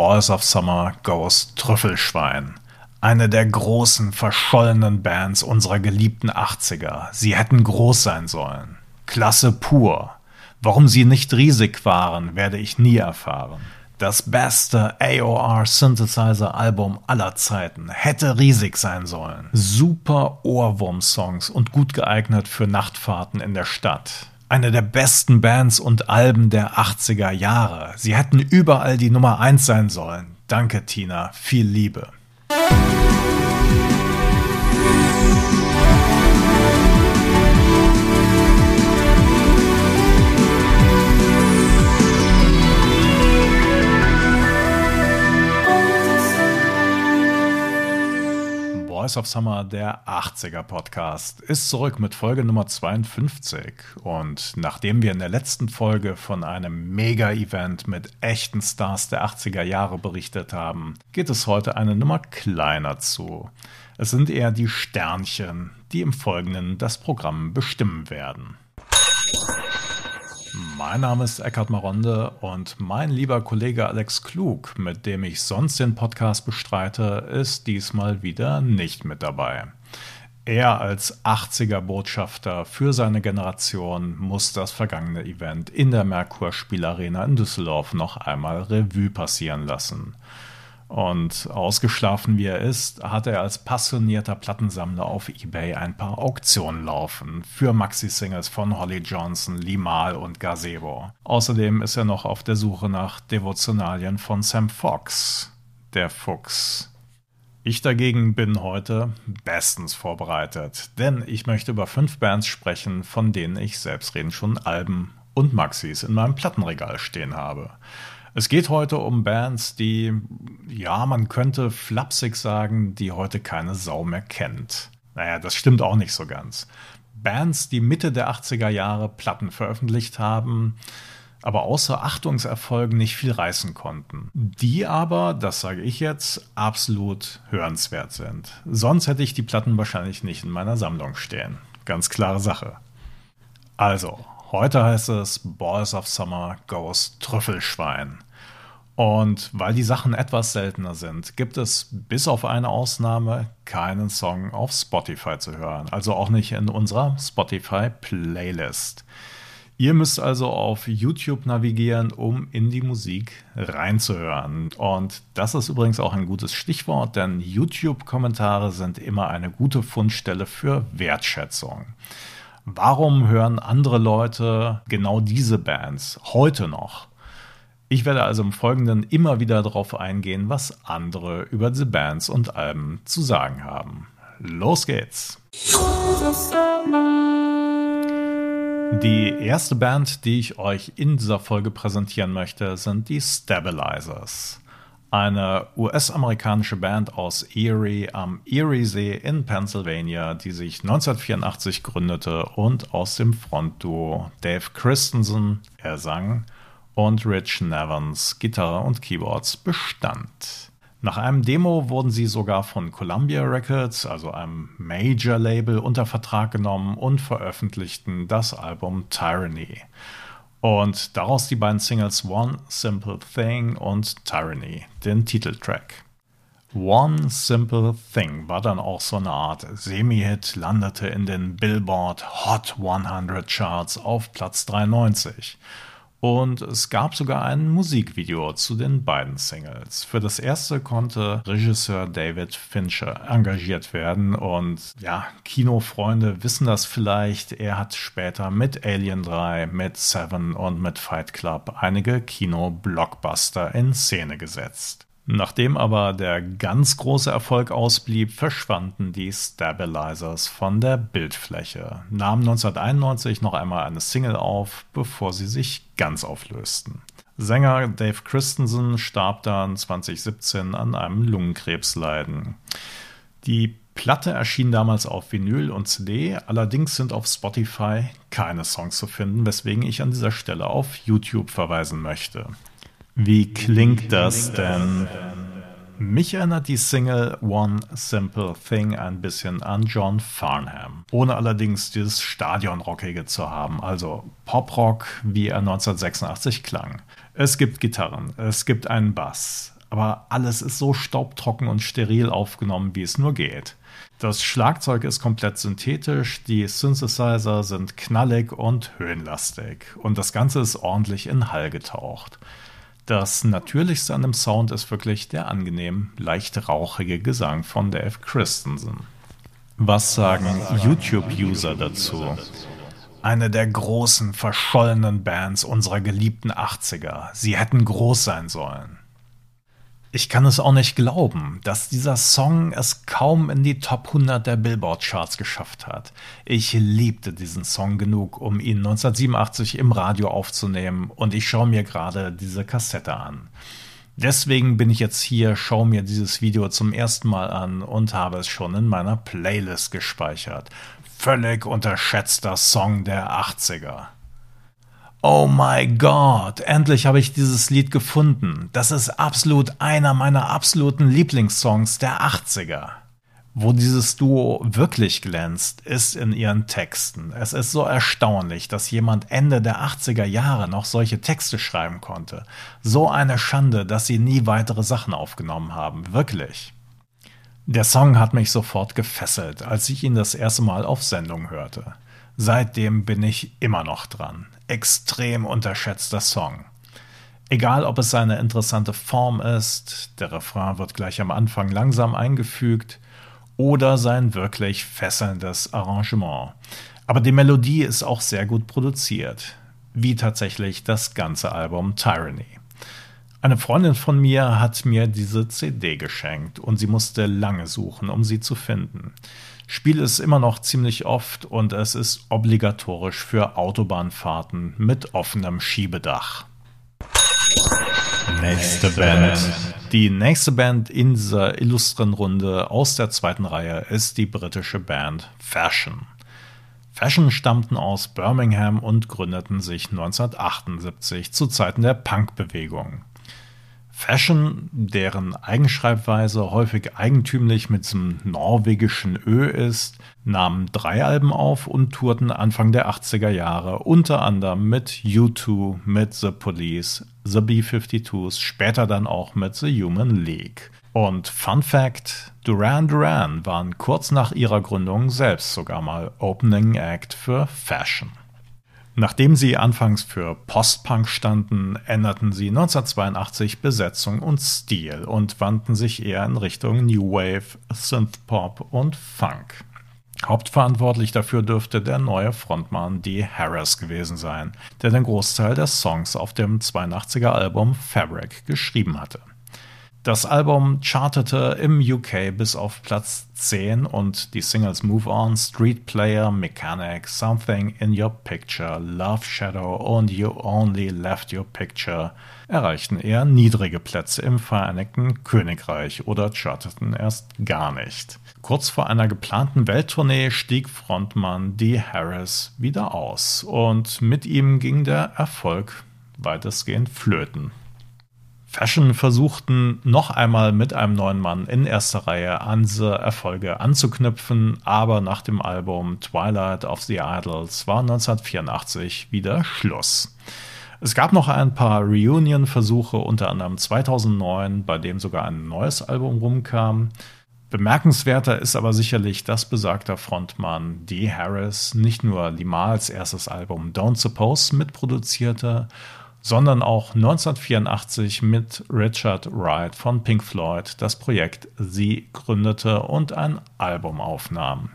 Boys of Summer Goes Trüffelschwein. Eine der großen, verschollenen Bands unserer geliebten 80er. Sie hätten groß sein sollen. Klasse pur. Warum sie nicht riesig waren, werde ich nie erfahren. Das beste AOR Synthesizer Album aller Zeiten hätte riesig sein sollen. Super Ohrwurm-Songs und gut geeignet für Nachtfahrten in der Stadt. Eine der besten Bands und Alben der 80er Jahre. Sie hätten überall die Nummer 1 sein sollen. Danke, Tina. Viel Liebe. Voice of Summer, der 80er Podcast, ist zurück mit Folge Nummer 52. Und nachdem wir in der letzten Folge von einem Mega-Event mit echten Stars der 80er Jahre berichtet haben, geht es heute eine Nummer kleiner zu. Es sind eher die Sternchen, die im Folgenden das Programm bestimmen werden. Mein Name ist Eckhard Maronde und mein lieber Kollege Alex Klug, mit dem ich sonst den Podcast bestreite, ist diesmal wieder nicht mit dabei. Er als 80er Botschafter für seine Generation muss das vergangene Event in der Merkur Spielarena in Düsseldorf noch einmal Revue passieren lassen. Und ausgeschlafen wie er ist, hat er als passionierter Plattensammler auf eBay ein paar Auktionen laufen für Maxi-Singles von Holly Johnson, Limal und Gazebo. Außerdem ist er noch auf der Suche nach Devotionalien von Sam Fox, der Fuchs. Ich dagegen bin heute bestens vorbereitet, denn ich möchte über fünf Bands sprechen, von denen ich selbstredend schon Alben und Maxis in meinem Plattenregal stehen habe. Es geht heute um Bands, die, ja, man könnte flapsig sagen, die heute keine Sau mehr kennt. Naja, das stimmt auch nicht so ganz. Bands, die Mitte der 80er Jahre Platten veröffentlicht haben, aber außer Achtungserfolgen nicht viel reißen konnten. Die aber, das sage ich jetzt, absolut hörenswert sind. Sonst hätte ich die Platten wahrscheinlich nicht in meiner Sammlung stehen. Ganz klare Sache. Also, Heute heißt es Balls of Summer Goes Trüffelschwein. Und weil die Sachen etwas seltener sind, gibt es bis auf eine Ausnahme keinen Song auf Spotify zu hören. Also auch nicht in unserer Spotify-Playlist. Ihr müsst also auf YouTube navigieren, um in die Musik reinzuhören. Und das ist übrigens auch ein gutes Stichwort, denn YouTube-Kommentare sind immer eine gute Fundstelle für Wertschätzung. Warum hören andere Leute genau diese Bands heute noch? Ich werde also im Folgenden immer wieder darauf eingehen, was andere über diese Bands und Alben zu sagen haben. Los geht's! Die erste Band, die ich euch in dieser Folge präsentieren möchte, sind die Stabilizers eine US-amerikanische Band aus Erie am Eriesee in Pennsylvania, die sich 1984 gründete und aus dem Frontduo Dave Christensen, er sang, und Rich Nevans, Gitarre und Keyboards bestand. Nach einem Demo wurden sie sogar von Columbia Records, also einem Major-Label, unter Vertrag genommen und veröffentlichten das Album Tyranny. Und daraus die beiden Singles One Simple Thing und Tyranny, den Titeltrack. One Simple Thing war dann auch so eine Art Semi-Hit, landete in den Billboard Hot 100 Charts auf Platz 93 und es gab sogar ein Musikvideo zu den beiden Singles. Für das erste konnte Regisseur David Fincher engagiert werden und ja, Kinofreunde wissen das vielleicht. Er hat später mit Alien 3, mit Seven und mit Fight Club einige Kino-Blockbuster in Szene gesetzt. Nachdem aber der ganz große Erfolg ausblieb, verschwanden die Stabilizers von der Bildfläche, nahmen 1991 noch einmal eine Single auf, bevor sie sich ganz auflösten. Sänger Dave Christensen starb dann 2017 an einem Lungenkrebsleiden. Die Platte erschien damals auf Vinyl und CD, allerdings sind auf Spotify keine Songs zu finden, weswegen ich an dieser Stelle auf YouTube verweisen möchte. Wie klingt das denn? Mich erinnert die Single One Simple Thing ein bisschen an John Farnham, ohne allerdings dieses Stadionrockige zu haben, also Poprock, wie er 1986 klang. Es gibt Gitarren, es gibt einen Bass, aber alles ist so staubtrocken und steril aufgenommen, wie es nur geht. Das Schlagzeug ist komplett synthetisch, die Synthesizer sind knallig und höhenlastig und das Ganze ist ordentlich in Hall getaucht. Das Natürlichste an dem Sound ist wirklich der angenehm, leicht rauchige Gesang von Dave Christensen. Was sagen YouTube-User dazu? Eine der großen, verschollenen Bands unserer geliebten 80er. Sie hätten groß sein sollen. Ich kann es auch nicht glauben, dass dieser Song es kaum in die Top 100 der Billboard-Charts geschafft hat. Ich liebte diesen Song genug, um ihn 1987 im Radio aufzunehmen und ich schaue mir gerade diese Kassette an. Deswegen bin ich jetzt hier, schaue mir dieses Video zum ersten Mal an und habe es schon in meiner Playlist gespeichert. Völlig unterschätzter Song der 80er. Oh my God, endlich habe ich dieses Lied gefunden. Das ist absolut einer meiner absoluten Lieblingssongs der 80er. Wo dieses Duo wirklich glänzt, ist in ihren Texten. Es ist so erstaunlich, dass jemand Ende der 80er Jahre noch solche Texte schreiben konnte. So eine Schande, dass sie nie weitere Sachen aufgenommen haben. Wirklich. Der Song hat mich sofort gefesselt, als ich ihn das erste Mal auf Sendung hörte. Seitdem bin ich immer noch dran. Extrem unterschätzter Song. Egal, ob es eine interessante Form ist, der Refrain wird gleich am Anfang langsam eingefügt, oder sein wirklich fesselndes Arrangement. Aber die Melodie ist auch sehr gut produziert, wie tatsächlich das ganze Album Tyranny. Eine Freundin von mir hat mir diese CD geschenkt und sie musste lange suchen, um sie zu finden spiele es immer noch ziemlich oft und es ist obligatorisch für Autobahnfahrten mit offenem Schiebedach. Nächste Band. Die nächste Band in dieser illustren Runde aus der zweiten Reihe ist die britische Band Fashion. Fashion stammten aus Birmingham und gründeten sich 1978 zu Zeiten der Punkbewegung. Fashion, deren Eigenschreibweise häufig eigentümlich mit diesem norwegischen Ö ist, nahmen drei Alben auf und tourten Anfang der 80er Jahre unter anderem mit U2, mit The Police, The B-52s, später dann auch mit The Human League. Und Fun Fact: Duran Duran waren kurz nach ihrer Gründung selbst sogar mal Opening Act für Fashion. Nachdem sie anfangs für Postpunk standen, änderten sie 1982 Besetzung und Stil und wandten sich eher in Richtung New Wave, Synthpop und Funk. Hauptverantwortlich dafür dürfte der neue Frontmann Dee Harris gewesen sein, der den Großteil der Songs auf dem 82er Album Fabric geschrieben hatte. Das Album chartete im UK bis auf Platz 10 und die Singles Move On, Street Player, Mechanic, Something in Your Picture, Love Shadow und You Only Left Your Picture erreichten eher niedrige Plätze im Vereinigten Königreich oder charteten erst gar nicht. Kurz vor einer geplanten Welttournee stieg Frontmann Dee Harris wieder aus und mit ihm ging der Erfolg weitestgehend flöten. Fashion versuchten noch einmal mit einem neuen Mann in erster Reihe an diese Erfolge anzuknüpfen, aber nach dem Album Twilight of the Idols war 1984 wieder Schluss. Es gab noch ein paar Reunion-Versuche, unter anderem 2009, bei dem sogar ein neues Album rumkam. Bemerkenswerter ist aber sicherlich, dass besagter Frontmann Dee Harris nicht nur Limals erstes Album Don't Suppose mitproduzierte, sondern auch 1984 mit Richard Wright von Pink Floyd das Projekt Sie gründete und ein Album aufnahm.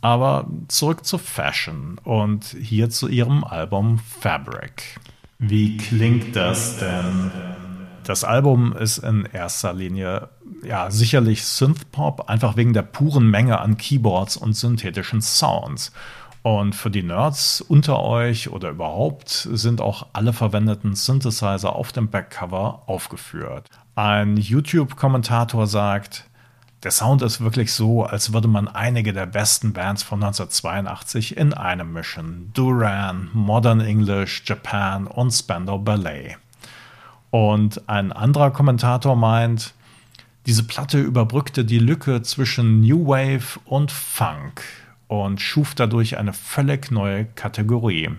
Aber zurück zu Fashion und hier zu ihrem Album Fabric. Wie klingt das denn? Das Album ist in erster Linie ja sicherlich Synthpop, einfach wegen der puren Menge an Keyboards und synthetischen Sounds. Und für die Nerds unter euch oder überhaupt sind auch alle verwendeten Synthesizer auf dem Backcover aufgeführt. Ein YouTube-Kommentator sagt, der Sound ist wirklich so, als würde man einige der besten Bands von 1982 in einem mischen. Duran, Modern English, Japan und Spandau Ballet. Und ein anderer Kommentator meint, diese Platte überbrückte die Lücke zwischen New Wave und Funk und schuf dadurch eine völlig neue Kategorie.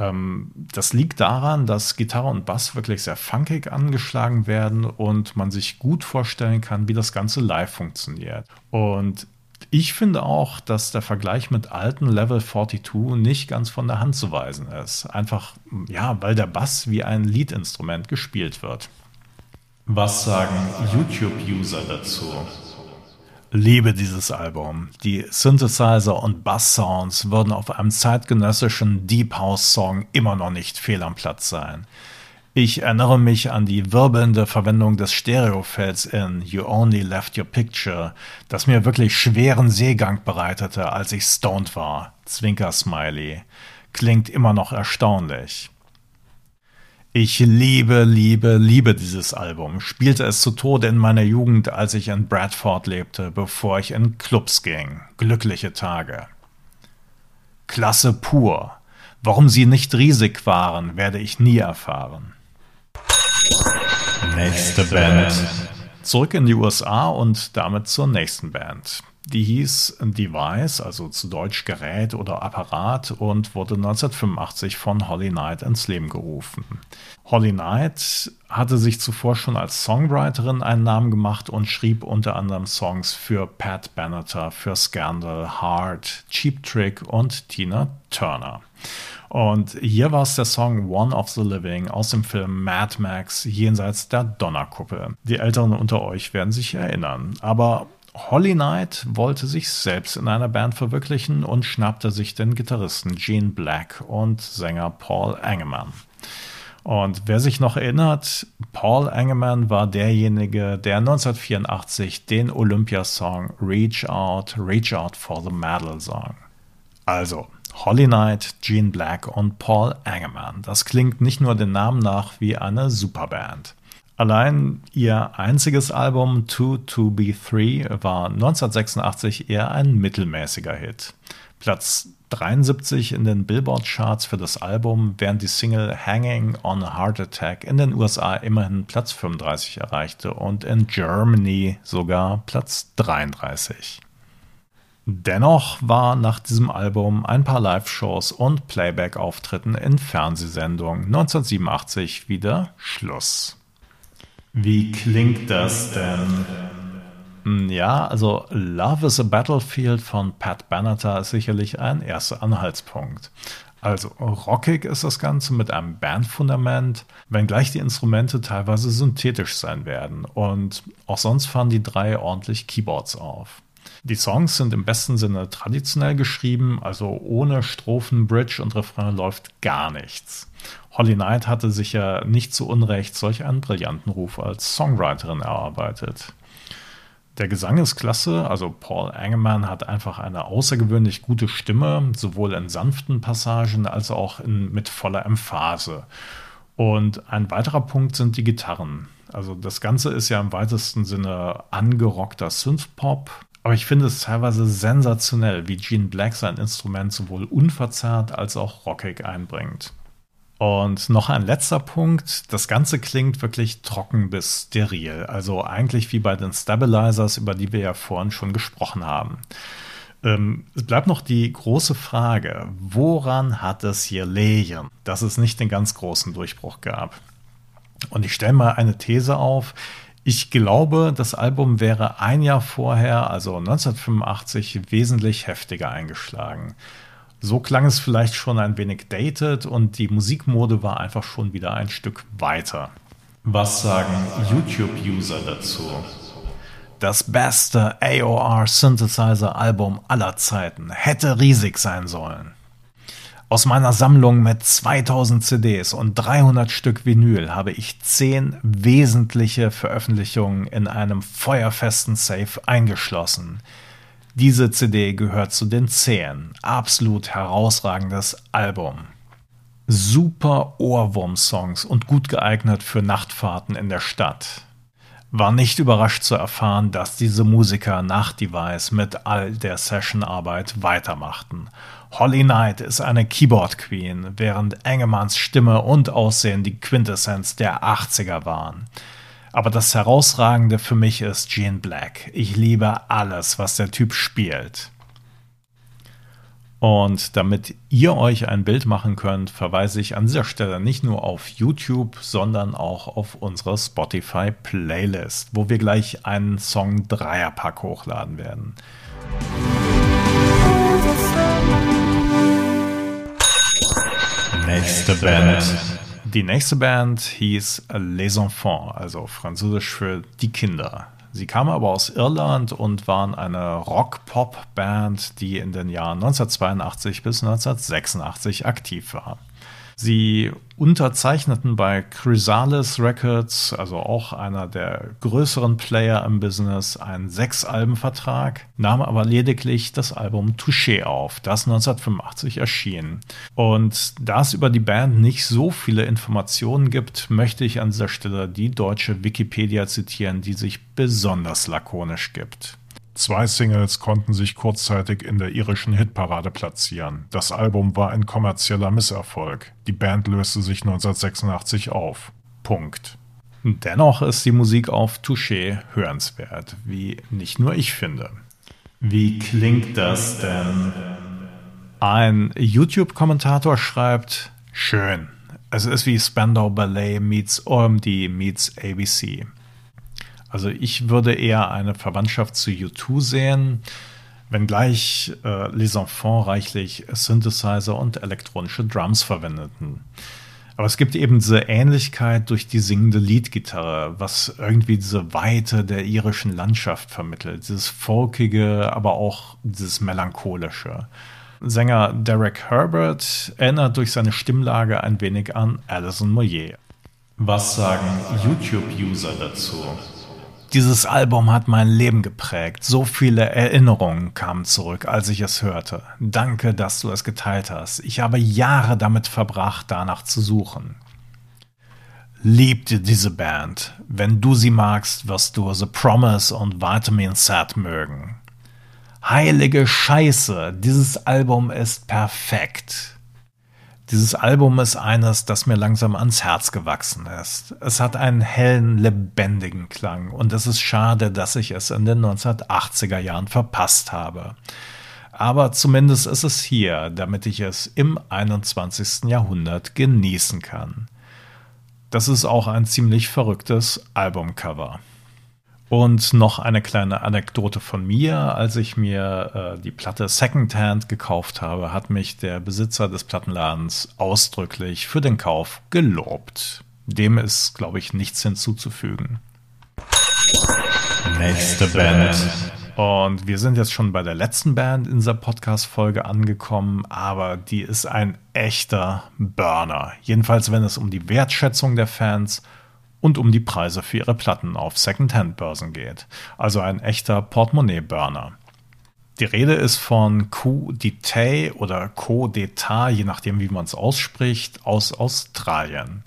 Ähm, das liegt daran, dass Gitarre und Bass wirklich sehr funkig angeschlagen werden und man sich gut vorstellen kann, wie das Ganze live funktioniert. Und ich finde auch, dass der Vergleich mit alten Level 42 nicht ganz von der Hand zu weisen ist. Einfach, ja, weil der Bass wie ein Leadinstrument gespielt wird. Was sagen YouTube-User dazu? Liebe dieses Album. Die Synthesizer und Bass-Sounds würden auf einem zeitgenössischen Deep House-Song immer noch nicht fehl am Platz sein. Ich erinnere mich an die wirbelnde Verwendung des Stereofelds in You Only Left Your Picture, das mir wirklich schweren Seegang bereitete, als ich stoned war. Zwinker-Smiley. Klingt immer noch erstaunlich. Ich liebe, liebe, liebe dieses Album. Spielte es zu Tode in meiner Jugend, als ich in Bradford lebte, bevor ich in Clubs ging. Glückliche Tage. Klasse pur. Warum sie nicht riesig waren, werde ich nie erfahren. Nächste Band. Zurück in die USA und damit zur nächsten Band. Die hieß Device, also zu Deutsch Gerät oder Apparat und wurde 1985 von Holly Knight ins Leben gerufen. Holly Knight hatte sich zuvor schon als Songwriterin einen Namen gemacht und schrieb unter anderem Songs für Pat Benatar, für Scandal, Heart, Cheap Trick und Tina Turner. Und hier war es der Song One of the Living aus dem Film Mad Max jenseits der Donnerkuppel. Die Älteren unter euch werden sich erinnern. Aber Holly Knight wollte sich selbst in einer Band verwirklichen und schnappte sich den Gitarristen Gene Black und Sänger Paul Engemann. Und wer sich noch erinnert, Paul Engemann war derjenige, der 1984 den Olympiasong Reach Out, Reach Out for the Medal sang. Also, Holly Knight, Gene Black und Paul Engemann. Das klingt nicht nur den Namen nach wie eine Superband. Allein ihr einziges Album Two to Be Three war 1986 eher ein mittelmäßiger Hit. Platz 73 in den Billboard-Charts für das Album, während die Single Hanging on a Heart Attack in den USA immerhin Platz 35 erreichte und in Germany sogar Platz 33. Dennoch war nach diesem Album ein paar Live-Shows und Playback-Auftritten in Fernsehsendungen 1987 wieder Schluss. Wie klingt das denn? Hm, ja, also Love is a Battlefield von Pat Benatar ist sicherlich ein erster Anhaltspunkt. Also rockig ist das Ganze mit einem Bandfundament, wenngleich die Instrumente teilweise synthetisch sein werden. Und auch sonst fahren die drei ordentlich Keyboards auf. Die Songs sind im besten Sinne traditionell geschrieben, also ohne Strophen, Bridge und Refrain läuft gar nichts. Holly Knight hatte sich ja nicht zu Unrecht solch einen brillanten Ruf als Songwriterin erarbeitet. Der Gesang ist klasse, also Paul Engemann hat einfach eine außergewöhnlich gute Stimme, sowohl in sanften Passagen als auch in, mit voller Emphase. Und ein weiterer Punkt sind die Gitarren. Also das Ganze ist ja im weitesten Sinne angerockter Synthpop, aber ich finde es teilweise sensationell, wie Gene Black sein Instrument sowohl unverzerrt als auch rockig einbringt. Und noch ein letzter Punkt. Das Ganze klingt wirklich trocken bis steril. Also eigentlich wie bei den Stabilizers, über die wir ja vorhin schon gesprochen haben. Ähm, es bleibt noch die große Frage, woran hat es hier legen, dass es nicht den ganz großen Durchbruch gab? Und ich stelle mal eine These auf. Ich glaube, das Album wäre ein Jahr vorher, also 1985, wesentlich heftiger eingeschlagen. So klang es vielleicht schon ein wenig dated und die Musikmode war einfach schon wieder ein Stück weiter. Was sagen YouTube-User dazu? Das beste AOR Synthesizer Album aller Zeiten hätte riesig sein sollen. Aus meiner Sammlung mit 2000 CDs und 300 Stück Vinyl habe ich 10 wesentliche Veröffentlichungen in einem feuerfesten Safe eingeschlossen. Diese CD gehört zu den 10. Absolut herausragendes Album. Super Ohrwurm-Songs und gut geeignet für Nachtfahrten in der Stadt. War nicht überrascht zu erfahren, dass diese Musiker nach Device mit all der Sessionarbeit weitermachten. Holly Knight ist eine Keyboard Queen, während Engemanns Stimme und Aussehen die Quintessenz der 80er waren. Aber das Herausragende für mich ist Gene Black. Ich liebe alles, was der Typ spielt. Und damit ihr euch ein Bild machen könnt, verweise ich an dieser Stelle nicht nur auf YouTube, sondern auch auf unsere Spotify-Playlist, wo wir gleich einen Song Dreierpack hochladen werden. Nächste Band. Die nächste Band hieß Les Enfants, also französisch für die Kinder. Sie kamen aber aus Irland und waren eine Rock-Pop-Band, die in den Jahren 1982 bis 1986 aktiv war. Sie unterzeichneten bei Chrysalis Records, also auch einer der größeren Player im Business, einen Sechs-Alben-Vertrag, nahmen aber lediglich das Album Touché auf, das 1985 erschien. Und da es über die Band nicht so viele Informationen gibt, möchte ich an dieser Stelle die deutsche Wikipedia zitieren, die sich besonders lakonisch gibt. Zwei Singles konnten sich kurzzeitig in der irischen Hitparade platzieren. Das Album war ein kommerzieller Misserfolg. Die Band löste sich 1986 auf. Punkt. Dennoch ist die Musik auf Touché hörenswert, wie nicht nur ich finde. Wie klingt das denn? Ein YouTube-Kommentator schreibt, schön. Es ist wie Spandau Ballet meets OMD meets ABC. Also ich würde eher eine Verwandtschaft zu U2 sehen, wenngleich äh, Les Enfants reichlich Synthesizer und elektronische Drums verwendeten. Aber es gibt eben diese Ähnlichkeit durch die singende Leadgitarre, was irgendwie diese Weite der irischen Landschaft vermittelt. Dieses folkige, aber auch dieses melancholische. Sänger Derek Herbert erinnert durch seine Stimmlage ein wenig an Alison Moyer. Was sagen YouTube-User dazu? Dieses Album hat mein Leben geprägt. So viele Erinnerungen kamen zurück, als ich es hörte. Danke, dass du es geteilt hast. Ich habe Jahre damit verbracht, danach zu suchen. Liebte diese Band. Wenn du sie magst, wirst du The Promise und Vitamin Set mögen. Heilige Scheiße, dieses Album ist perfekt. Dieses Album ist eines, das mir langsam ans Herz gewachsen ist. Es hat einen hellen, lebendigen Klang und es ist schade, dass ich es in den 1980er Jahren verpasst habe. Aber zumindest ist es hier, damit ich es im 21. Jahrhundert genießen kann. Das ist auch ein ziemlich verrücktes Albumcover. Und noch eine kleine Anekdote von mir. Als ich mir äh, die Platte Secondhand gekauft habe, hat mich der Besitzer des Plattenladens ausdrücklich für den Kauf gelobt. Dem ist, glaube ich, nichts hinzuzufügen. Nächste Band. Und wir sind jetzt schon bei der letzten Band in dieser Podcast-Folge angekommen, aber die ist ein echter Burner. Jedenfalls, wenn es um die Wertschätzung der Fans geht und um die Preise für ihre Platten auf Secondhand-Börsen geht. Also ein echter Portemonnaie-Burner. Die Rede ist von Coup d'État oder Co d'État, je nachdem, wie man es ausspricht, aus Australien.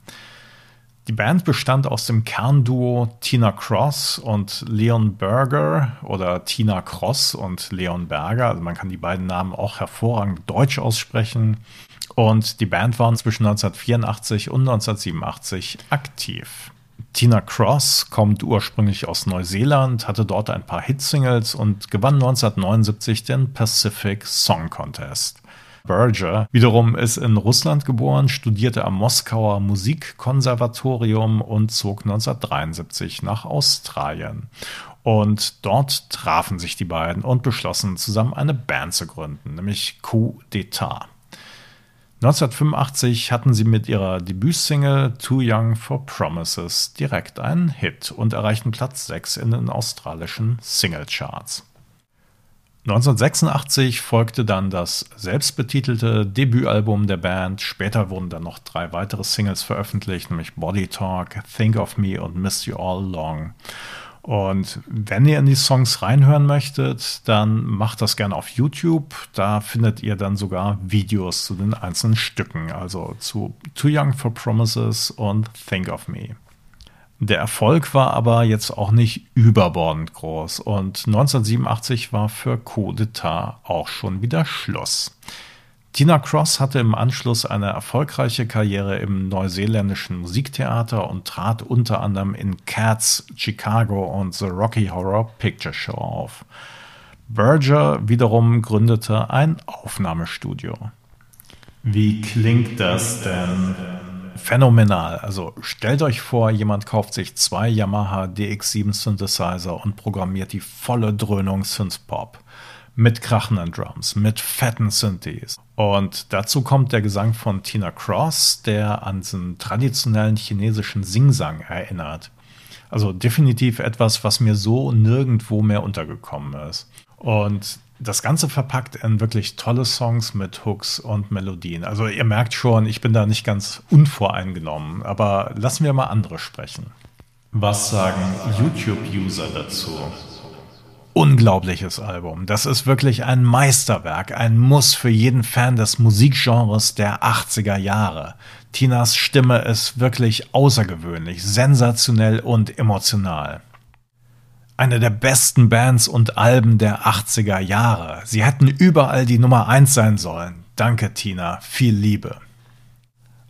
Die Band bestand aus dem Kernduo Tina Cross und Leon Berger oder Tina Cross und Leon Berger. Also man kann die beiden Namen auch hervorragend deutsch aussprechen. Und die Band waren zwischen 1984 und 1987 aktiv. Tina Cross kommt ursprünglich aus Neuseeland, hatte dort ein paar Hitsingles und gewann 1979 den Pacific Song Contest. Berger wiederum ist in Russland geboren, studierte am Moskauer Musikkonservatorium und zog 1973 nach Australien. Und dort trafen sich die beiden und beschlossen zusammen eine Band zu gründen, nämlich Coup d'État. 1985 hatten sie mit ihrer Debütsingle Too Young for Promises direkt einen Hit und erreichten Platz 6 in den australischen Singlecharts. 1986 folgte dann das selbstbetitelte Debütalbum der Band. Später wurden dann noch drei weitere Singles veröffentlicht, nämlich Body Talk, Think of Me und Miss You All Long. Und wenn ihr in die Songs reinhören möchtet, dann macht das gerne auf YouTube. Da findet ihr dann sogar Videos zu den einzelnen Stücken, also zu Too Young for Promises und Think of Me. Der Erfolg war aber jetzt auch nicht überbordend groß und 1987 war für Coup d'Etat auch schon wieder Schluss. Tina Cross hatte im Anschluss eine erfolgreiche Karriere im neuseeländischen Musiktheater und trat unter anderem in Cats, Chicago und The Rocky Horror Picture Show auf. Verger wiederum gründete ein Aufnahmestudio. Wie klingt das denn? Phänomenal. Also stellt euch vor, jemand kauft sich zwei Yamaha DX7 Synthesizer und programmiert die volle Dröhnung Synthpop mit krachenden Drums, mit fetten Synthes. Und dazu kommt der Gesang von Tina Cross, der an den traditionellen chinesischen Singsang erinnert. Also definitiv etwas, was mir so nirgendwo mehr untergekommen ist. Und das Ganze verpackt in wirklich tolle Songs mit Hooks und Melodien. Also ihr merkt schon, ich bin da nicht ganz unvoreingenommen, aber lassen wir mal andere sprechen. Was sagen YouTube-User dazu? Unglaubliches Album. Das ist wirklich ein Meisterwerk, ein Muss für jeden Fan des Musikgenres der 80er Jahre. Tinas Stimme ist wirklich außergewöhnlich, sensationell und emotional. Eine der besten Bands und Alben der 80er Jahre. Sie hätten überall die Nummer 1 sein sollen. Danke, Tina. Viel Liebe.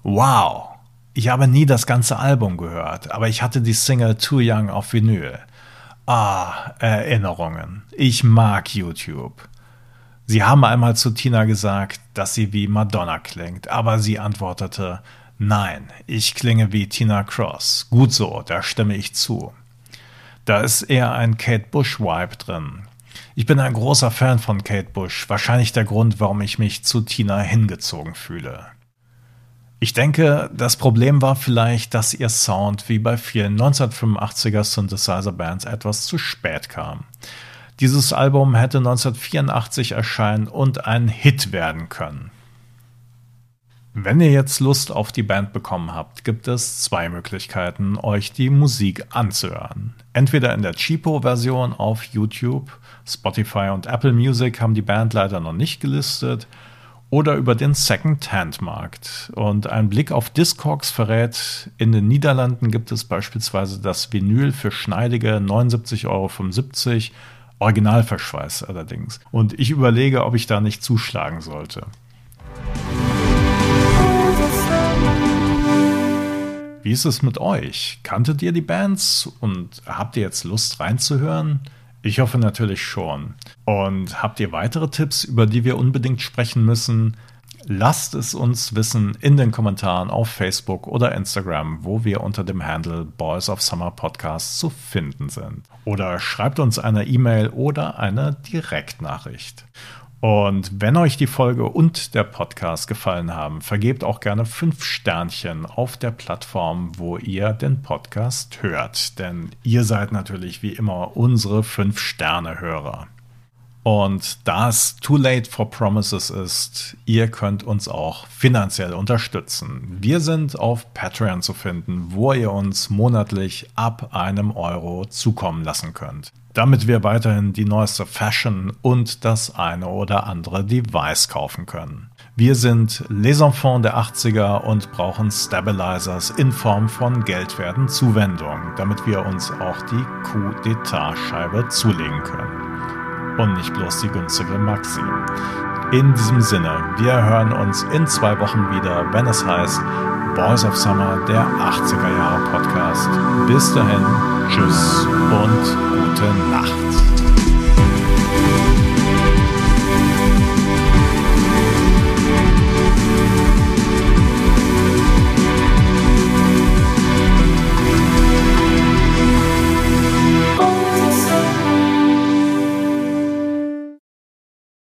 Wow. Ich habe nie das ganze Album gehört, aber ich hatte die Single Too Young auf Vinyl. Ah, Erinnerungen. Ich mag YouTube. Sie haben einmal zu Tina gesagt, dass sie wie Madonna klingt, aber sie antwortete, nein, ich klinge wie Tina Cross. Gut so, da stimme ich zu. Da ist eher ein Kate Bush-Vibe drin. Ich bin ein großer Fan von Kate Bush, wahrscheinlich der Grund, warum ich mich zu Tina hingezogen fühle. Ich denke, das Problem war vielleicht, dass ihr Sound wie bei vielen 1985er Synthesizer-Bands etwas zu spät kam. Dieses Album hätte 1984 erscheinen und ein Hit werden können. Wenn ihr jetzt Lust auf die Band bekommen habt, gibt es zwei Möglichkeiten, euch die Musik anzuhören. Entweder in der Cheapo-Version auf YouTube, Spotify und Apple Music haben die Band leider noch nicht gelistet, oder über den Second-Hand-Markt. Und ein Blick auf Discogs verrät, in den Niederlanden gibt es beispielsweise das Vinyl für schneidige 79,75 Euro, Originalverschweiß allerdings. Und ich überlege, ob ich da nicht zuschlagen sollte. Wie ist es mit euch? Kanntet ihr die Bands und habt ihr jetzt Lust reinzuhören? Ich hoffe natürlich schon. Und habt ihr weitere Tipps, über die wir unbedingt sprechen müssen? Lasst es uns wissen in den Kommentaren auf Facebook oder Instagram, wo wir unter dem Handle Boys of Summer Podcast zu finden sind. Oder schreibt uns eine E-Mail oder eine Direktnachricht. Und wenn euch die Folge und der Podcast gefallen haben, vergebt auch gerne fünf Sternchen auf der Plattform, wo ihr den Podcast hört. Denn ihr seid natürlich wie immer unsere fünf Sterne-Hörer. Und da es Too Late for Promises ist, ihr könnt uns auch finanziell unterstützen. Wir sind auf Patreon zu finden, wo ihr uns monatlich ab einem Euro zukommen lassen könnt damit wir weiterhin die neueste Fashion und das eine oder andere Device kaufen können. Wir sind Les Enfants der 80er und brauchen Stabilizers in Form von geldwerten Zuwendungen, damit wir uns auch die Coup d'Etat Scheibe zulegen können. Und nicht bloß die günstige Maxi. In diesem Sinne, wir hören uns in zwei Wochen wieder, wenn es heißt Boys of Summer, der 80er Jahre Podcast. Bis dahin, tschüss und gute Nacht.